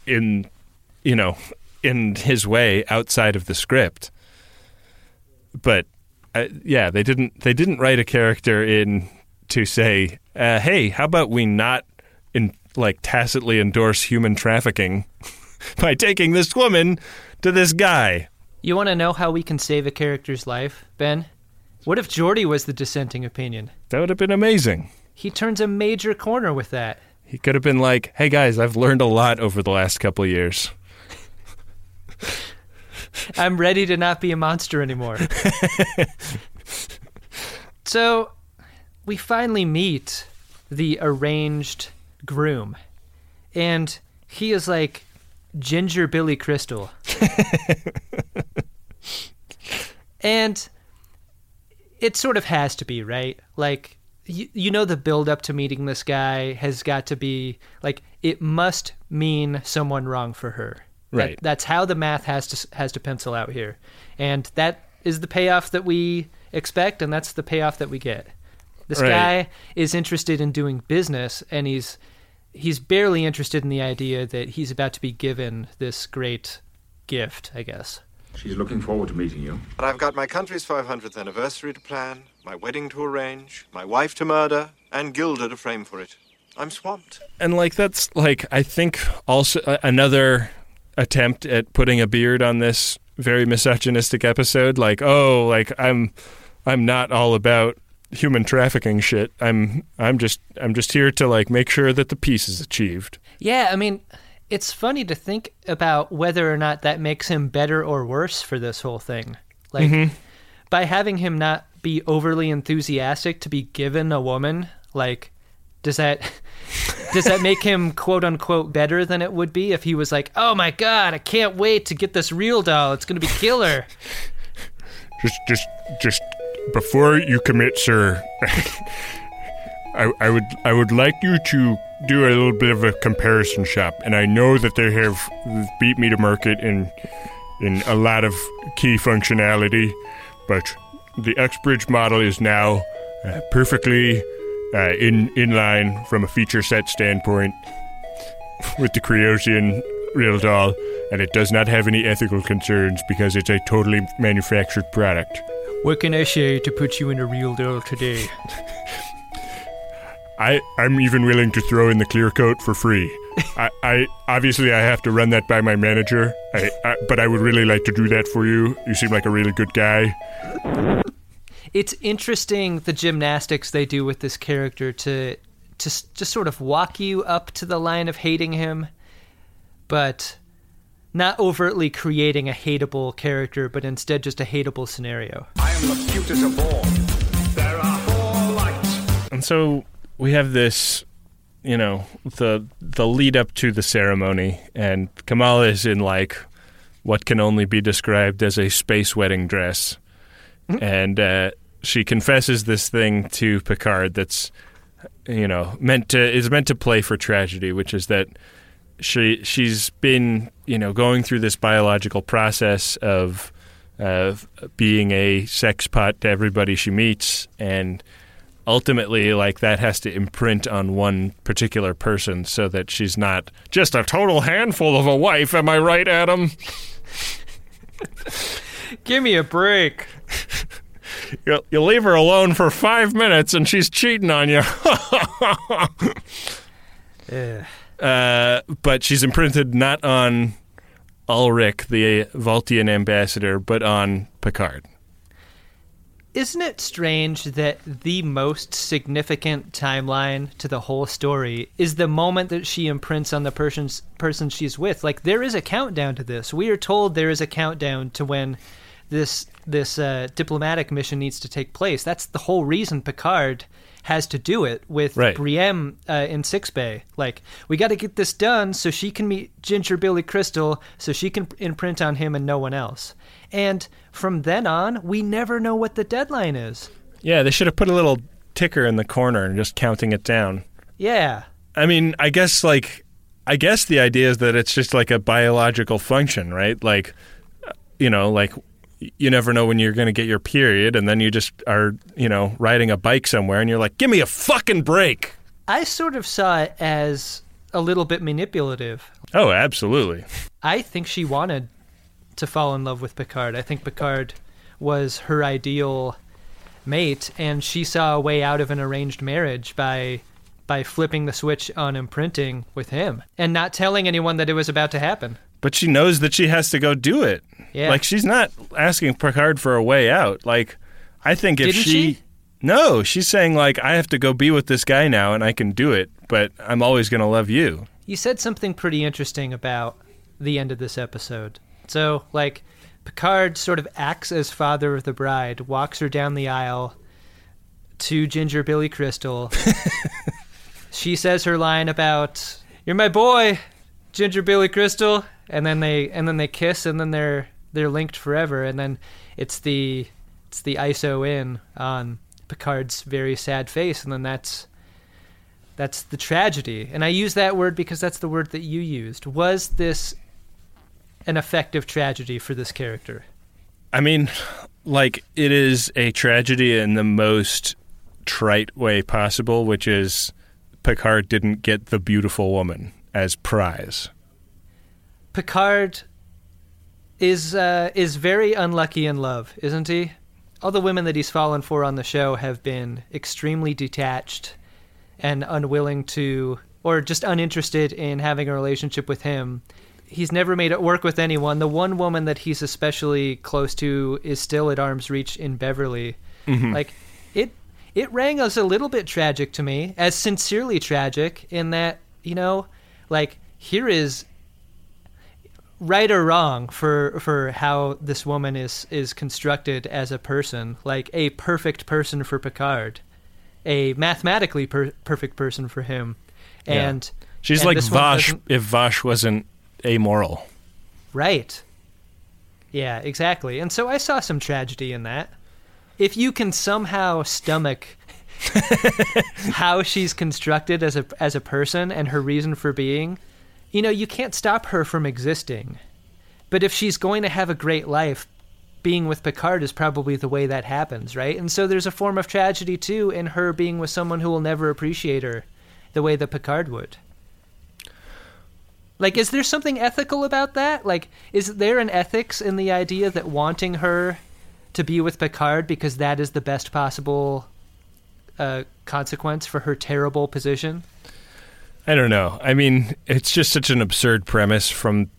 in you know, in his way outside of the script. But uh, yeah, they didn't they didn't write a character in to say, uh, "Hey, how about we not in like tacitly endorse human trafficking by taking this woman to this guy?" You want to know how we can save a character's life, Ben? What if Geordi was the dissenting opinion? That would have been amazing. He turns a major corner with that. He could have been like, "Hey guys, I've learned a lot over the last couple of years." I'm ready to not be a monster anymore. so, we finally meet the arranged groom, and he is like Ginger Billy Crystal. and it sort of has to be, right? Like, you, you know, the build up to meeting this guy has got to be like, it must mean someone wrong for her. That- Right. that's how the math has to has to pencil out here, and that is the payoff that we expect, and that's the payoff that we get. This Right. guy is interested in doing business, and he's he's barely interested in the idea that he's about to be given this great gift. I guess. She's looking forward to meeting you. But I've got my country's 500th anniversary to plan, my wedding to arrange, my wife to murder, and Gilda to frame for it. I'm swamped. And like that's like I think also uh, another attempt at putting a beard on this very misogynistic episode like oh like I'm I'm not all about human trafficking shit. I'm I'm just I'm just here to like make sure that the peace is achieved. Yeah, I mean, it's funny to think about whether or not that makes him better or worse for this whole thing. Like, Mhm. by having him not be overly enthusiastic to be given a woman, like, does that does that make him quote unquote better than it would be if he was like, "Oh my god, I can't wait to get this real doll. It's going to be killer." Just, just, just before you commit, sir, I, I would, I would like you to do a little bit of a comparison shop. And I know that they have beat me to market in, in a lot of key functionality, but the Uxbridge model is now uh, perfectly uh, in in line from a feature set standpoint with the Kriosian real doll, and it does not have any ethical concerns because it's a totally manufactured product. What can I say to put you in a real deal today? I, I'm even willing to throw in the clear coat for free. I, I obviously I have to run that by my manager, I, I, but I would really like to do that for you. You seem like a really good guy. it's interesting the gymnastics they do with this character to to s- just sort of walk you up to the line of hating him, but not overtly creating a hateable character, but instead just a hateable scenario. I am the cutest of all. There are four lights. And so we have this, you know, the the lead up to the ceremony, and Kamala is in like what can only be described as a space wedding dress, and uh, she confesses this thing to Picard that's, you know, meant to is meant to play for tragedy, which is that she she's been you know going through this biological process of uh, being a sex pot to everybody she meets and ultimately like that has to imprint on one particular person so that she's not just a total handful of a wife. Am i right adam? Give me a break. you, you leave her alone for five minutes and she's cheating on you uh, but she's imprinted not on Alrik the Valtian ambassador but on picard Isn't it strange that the most significant timeline to the whole story is the moment that she imprints on the person's person she's with? Like there is a countdown to this. We are told there is a countdown to when this this uh, diplomatic mission needs to take place. That's the whole reason Picard has to do it with Right. Briam uh, in Sick Bay. Like we got to get this done so she can meet Ginger Billy Crystal, so she can imprint on him and no one else. And from then on, we never know what the deadline is. yeah they should have put a little ticker in the corner and just counting it down Yeah. I mean, I guess like I guess the idea is that it's just like a biological function, right? Like uh, you know, like you never know when you're going to get your period and then you just are, you know, riding a bike somewhere and you're like, "Give me a fucking break." I sort of saw it as a little bit manipulative. Oh, absolutely. I think she wanted to fall in love with Picard. I think Picard was her ideal mate, and she saw a way out of an arranged marriage by by flipping the switch on imprinting with him and not telling anyone that it was about to happen. But she knows that she has to go do it. Yeah. Like she's not asking Picard for a way out. Like I think if Didn't she? No, she's saying like I have to go be with this guy now and I can do it, but I'm always going to love you. You said something pretty interesting about the end of this episode. So, like, Picard sort of acts as father of the bride, walks her down the aisle to Ginger Billy Crystal. she says her line about "You're my boy, Ginger Billy Crystal," and then they and then they kiss, and then they're they're linked forever. And then it's the it's the ISO in on Picard's very sad face, and then that's that's the tragedy. And I use that word because that's the word that you used. Was this an effective tragedy for this character? I mean, like it is a tragedy in the most trite way possible, which is Picard didn't get the beautiful woman as prize. Picard is uh, is very unlucky in love, isn't he? All the women that he's fallen for on the show have been extremely detached and unwilling to, or just uninterested in having a relationship with him. He's never made it work with anyone. The one woman that he's especially close to is still at arm's reach in Beverly. Mhm. Like it, it rang as a little bit tragic to me, as sincerely tragic in that you know, like here is right or wrong for for how this woman is is constructed as a person, like a perfect person for Picard, a mathematically per- perfect person for him, Yeah. and she's and like Vash if Vash wasn't amoral. Right. Yeah, exactly. And so I saw some tragedy in that. If you can somehow stomach how she's constructed as a as a person and her reason for being, you know, you can't stop her from existing. But if she's going to have a great life, being with Picard is probably the way that happens, right? And so there's a form of tragedy too in her being with someone who will never appreciate her the way that Picard would. Like, is there something ethical about that? Like, is there an ethics in the idea that wanting her to be with Picard because that is the best possible uh, consequence for her terrible position? I don't know. I mean, it's just such an absurd premise from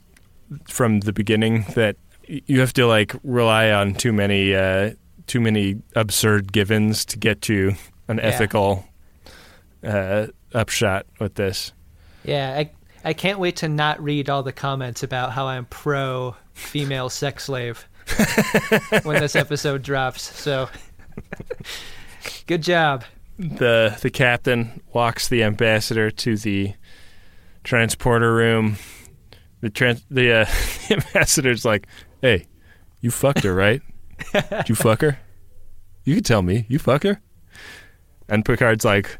from the beginning that you have to like rely on too many uh, too many absurd givens to get to an Yeah. ethical uh, upshot with this. Yeah, I I can't wait to not read all the comments about how I'm pro female sex slave when this episode drops. So, good job. The The captain walks the ambassador to the transporter room. The trans the, uh, the ambassador's like, "Hey, you fucked her, right? Did you fuck her? You can tell me. You fuck her." And Picard's like,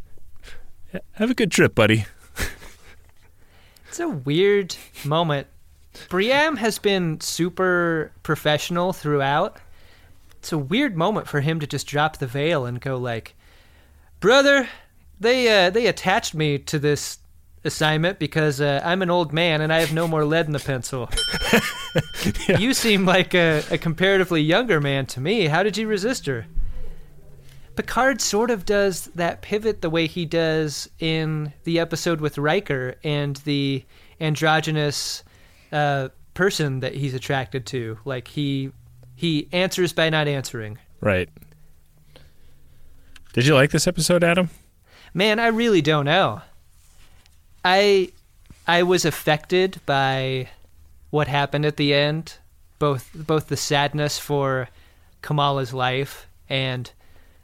"Have a good trip, buddy." It's a weird moment. Briam has been super professional throughout. It's a weird moment for him to just drop the veil and go like, "Brother, they uh, they attached me to this assignment because uh, I'm an old man and I have no more lead in the pencil. You seem like a, a comparatively younger man to me. How did you resist her?" Picard sort of does that pivot the way he does in the episode with Riker and the androgynous uh, person that he's attracted to. Like he he answers by not answering. Right. Did you like this episode, Adam? Man, I really don't know. I I was affected by what happened at the end, both both the sadness for Kamala's life and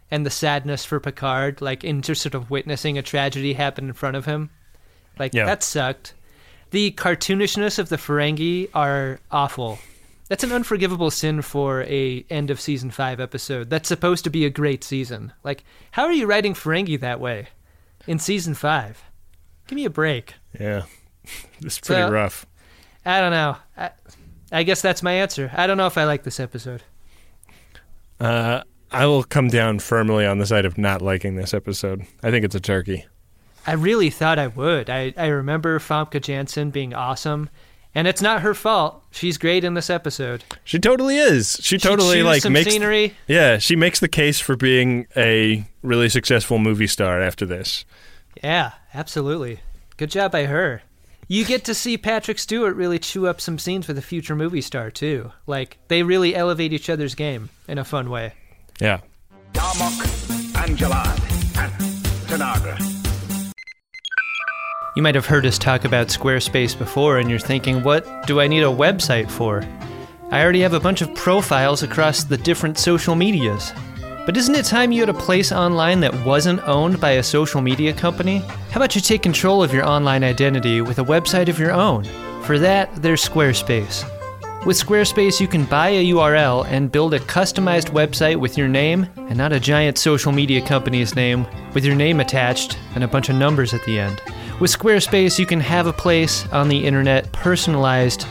and the sadness for Picard, like in just sort of witnessing a tragedy happen in front of him. Like Yeah. that sucked. The cartoonishness of the Ferengi are awful. That's an unforgivable sin for a end of season five episode. That's supposed to be a great season. Like, how are you writing Ferengi that way in season five? Give me a break. Yeah. It's pretty So- rough. I don't know. I, I guess that's my answer. I don't know if I like this episode. Uh, I will come down firmly on the side of not liking this episode. I think it's a turkey. I really thought I would. I, I remember Famke Janssen being awesome, and it's not her fault. She's great in this episode. She totally is. She totally chews like some makes scenery. Yeah, she makes the case for being a really successful movie star after this. Yeah, absolutely. Good job by her. You get to see Patrick Stewart really chew up some scenes with a future movie star too. Like they really elevate each other's game in a fun way. Yeah. Darmok, Angelad, and Tanagra. You might have heard us talk about Squarespace before, and you're thinking, what do I need a website for? I already have a bunch of profiles across the different social medias. But isn't it time you had a place online that wasn't owned by a social media company? How about you take control of your online identity with a website of your own? For that, there's Squarespace. With Squarespace, you can buy a URL and build a customized website with your name and not a giant social media company's name with your name attached and a bunch of numbers at the end. With Squarespace, you can have a place on the internet personalized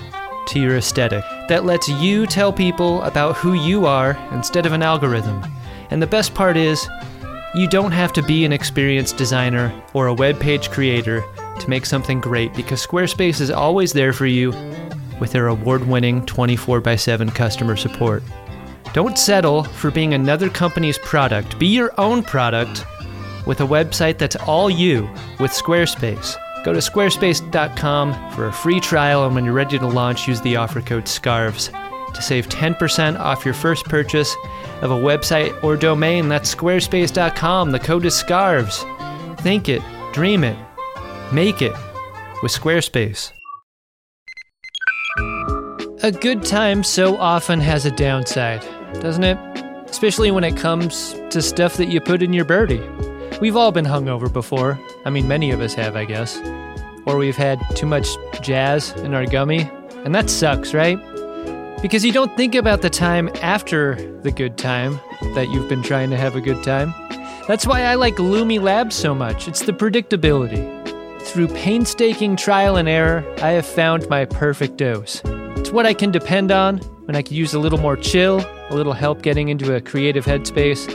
to your aesthetic that lets you tell people about who you are instead of an algorithm. And the best part is, you don't have to be an experienced designer or a web page creator to make something great because Squarespace is always there for you with their award winning 24 x 7 customer support. Don't settle for being another company's product. Be your own product with a website that's all you with Squarespace. Go to squarespace.com for a free trial, and when you're ready to launch, use the offer code SCARVES to save 10% off your first purchase of a website or domain. That's squarespace.com. The code is SCARVES. Think it, dream it, make it with Squarespace. A good time so often has a downside, doesn't it? Especially when it comes to stuff that you put in your birdie. We've all been hungover before. I mean, many of us have, I guess. Or we've had too much jazz in our gummy. And that sucks, right? Because you don't think about the time after the good time that you've been trying to have a good time. That's why I like Lumi Labs so much. It's the predictability. Through painstaking trial and error, I have found my perfect dose. It's what I can depend on when I could use a little more chill, a little help getting into a creative headspace,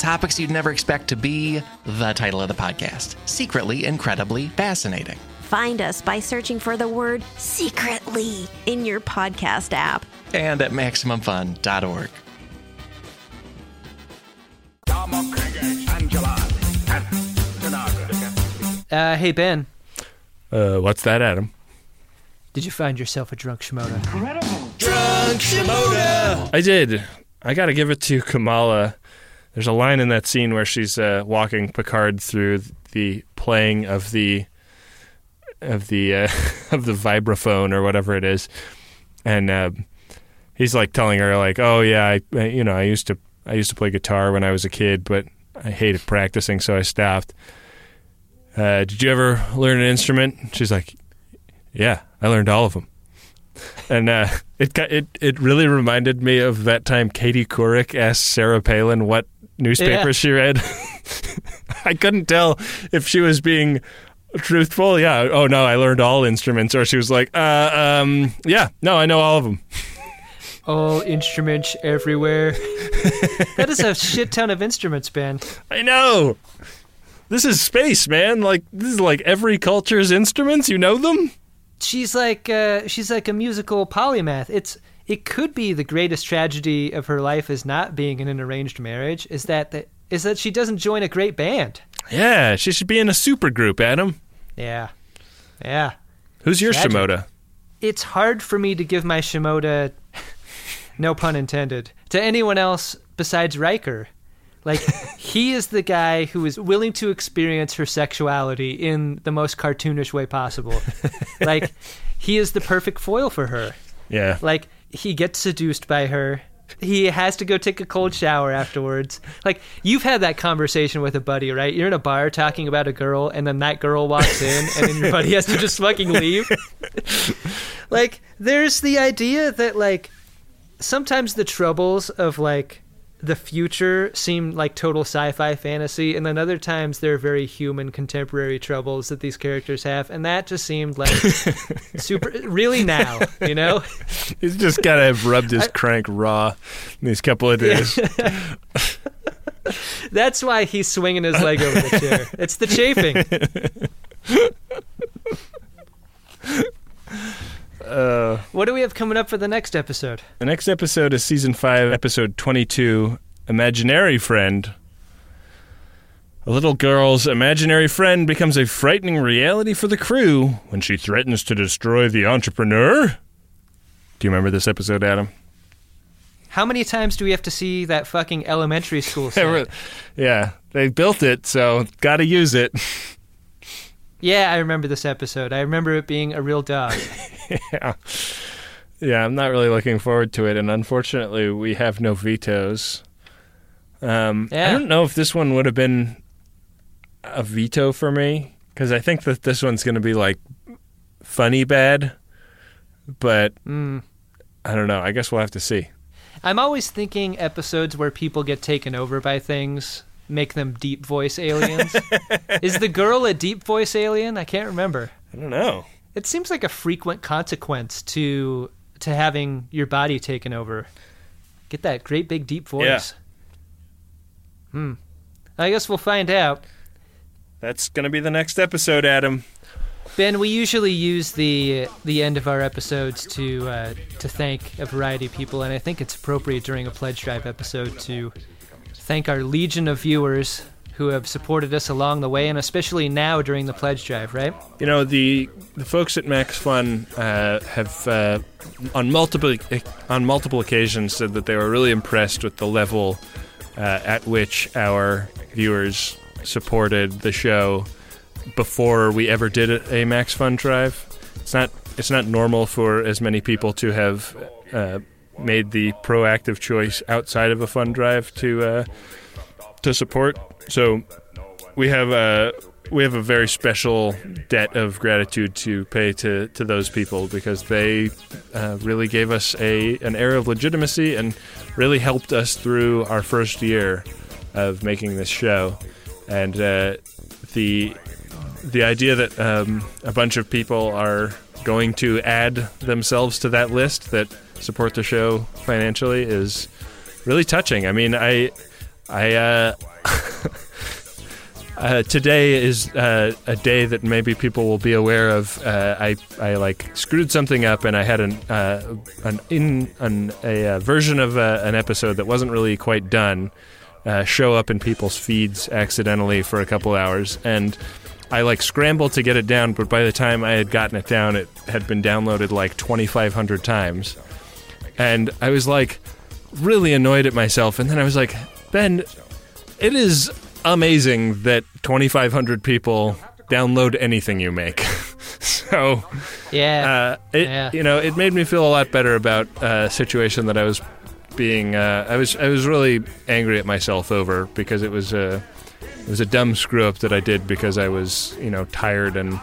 Topics you'd never expect to be the title of the podcast Secretly Incredibly Fascinating. Find us by searching for the word secretly in your podcast app and at MaximumFun.org. Uh, hey, Ben. Uh, what's that, Adam? Did you find yourself a drunk Shimoda? Incredible! Drunk Shimoda! I did. I got to give it to Kamala. There's a line in that scene where she's uh, walking Picard through the playing of the of the uh, of the vibraphone or whatever it is, and uh, he's like telling her like, "Oh yeah, I you know I used to I used to play guitar when I was a kid, but I hated practicing, so I stopped." Uh, did you ever learn an instrument? She's like, "Yeah, I learned all of them." And uh, it it it really reminded me of that time Katie Couric asked Sarah Palin what newspaper Yeah. she read. I couldn't tell if she was being truthful. Yeah. Oh no, I learned all instruments, or she was like, uh, um, yeah, no, I know all of them. All instruments everywhere. that is a shit ton of instruments, Ben. I know. This is space, man. Like this is like every culture's instruments. You know them. She's like uh, she's like a musical polymath. It's it could be the greatest tragedy of her life is not being in an arranged marriage. Is that that is that she doesn't join a great band. Yeah, she should be in a super group, Adam. Yeah, yeah. Who's your Tragic. Shimoda? It's hard for me to give my Shimoda, no pun intended, to anyone else besides Riker. Like he is the guy who is willing to experience her sexuality in the most cartoonish way possible. like he is the perfect foil for her. Yeah. Like he gets seduced by her. He has to go take a cold shower afterwards. Like you've had that conversation with a buddy, right? You're in a bar talking about a girl, and then that girl walks in, and then your buddy has to just fucking leave. like there's the idea that like sometimes the troubles of like the future seem like total sci-fi fantasy and then other times they're very human contemporary troubles that these characters have and that just seemed like super really now you know? He's just gotta have rubbed his crank raw in these couple of days. that's why he's swinging his leg over the chair. It's the chafing Uh, what do we have coming up for the next episode the next episode is season five, episode twenty-two. Imaginary friend. A little girl's imaginary friend becomes a frightening reality for the crew when she threatens to destroy the entrepreneur. Do you remember this episode, Adam? how many times do we have to see that fucking elementary school set? yeah, they built it, so gotta use it. Yeah i remember this episode i remember it being a real dog yeah. Yeah, I'm not really looking forward to it, and unfortunately, we have no vetoes. Um, I don't know if this one would have been a veto for me, because I think that this one's going to be like funny bad, but Mm. I don't know. I guess we'll have to see. I'm always thinking episodes where people get taken over by things make them deep voice aliens. Is the girl a deep voice alien? I can't remember. I don't know. It seems like a frequent consequence to to having your body taken over. Get that great big deep voice. Hmm. I guess we'll find out. That's going to be the next episode, Adam. Ben, we usually use the the end of our episodes to uh, to thank a variety of people, and I think it's appropriate during a pledge drive episode to thank our legion of viewers who have supported us along the way, and especially now during the pledge drive. Right? You know the the folks at Max Fun uh, have uh, on multiple on multiple occasions said that they were really impressed with the level uh, at which our viewers supported the show before we ever did a, Max Fun drive. It's not it's not normal for as many people to have uh, made the proactive choice outside of a fund drive to uh, to support. So we have a we have a very special debt of gratitude to pay to, to those people because they uh, really gave us a an air of legitimacy and really helped us through our first year of making this show. And uh, the the idea that um, a bunch of people are going to add themselves to that list that support the show financially is really touching. I mean, I I uh, uh, today is uh, a day that maybe people will be aware of. Uh, I I like screwed something up, and I had an uh, an in an, a uh, version of an episode that wasn't really quite done show up in people's feeds accidentally for a couple hours, and I like scrambled to get it down. But by the time I had gotten it down, it had been downloaded like twenty five hundred times, and I was like really annoyed at myself. And then I was like, Ben, it is amazing that 2,500 people download anything you make. so, yeah, uh, it Yeah. you know it made me feel a lot better about uh, a situation that I was being. Uh, I was I was really angry at myself over because it was a it was a dumb screw up that I did because I was you know tired and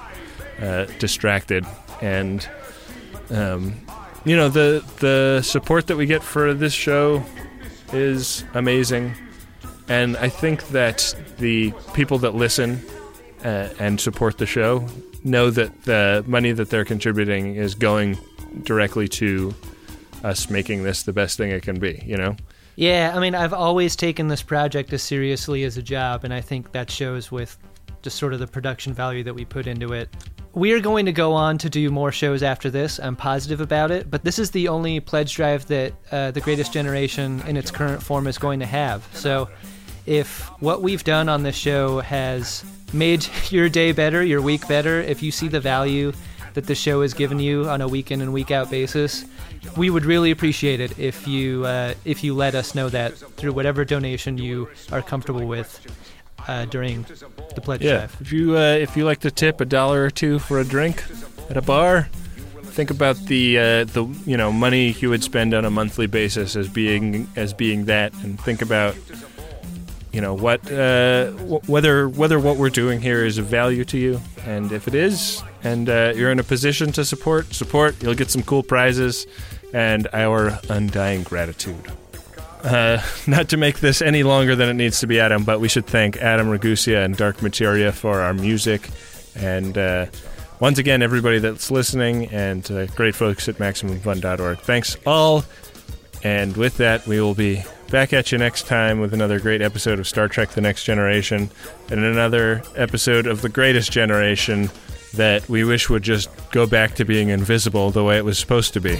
uh, distracted and. Um, you know the the support that we get for this show is amazing, and I think that the people that listen uh, and support the show know that the money that they're contributing is going directly to us making this the best thing it can be. You know. Yeah, I mean, I've always taken this project as seriously as a job, and I think that shows with just sort of the production value that we put into it. We are going to go on to do more shows after this. I'm positive about it, but this is the only pledge drive that uh, The Greatest Generation in its current form is going to have. So if what we've done on this show has made your day better, your week better, if you see the value that the show has given you on a week in and week out basis, we would really appreciate it if you uh, if you let us know that through whatever donation you are comfortable with uh, during the pledge Yeah, drive. if you uh, if you like to tip a dollar or two for a drink at a bar, think about the uh, the you know money you would spend on a monthly basis as being as being that, and think about you know what uh, w- whether whether what we're doing here is of value to you, and if it is, and uh, you're in a position to support, support. You'll get some cool prizes, and our undying gratitude. Uh, not to make this any longer than it needs to be, Adam, but we should thank Adam Ragusea and Dark Materia for our music. And uh, once again, everybody that's listening and uh, great folks at MaximumFun.org. Thanks all. And with that, we will be back at you next time with another great episode of Star Trek The Next Generation and another episode of The Greatest Generation that we wish would just go back to being invisible the way it was supposed to be.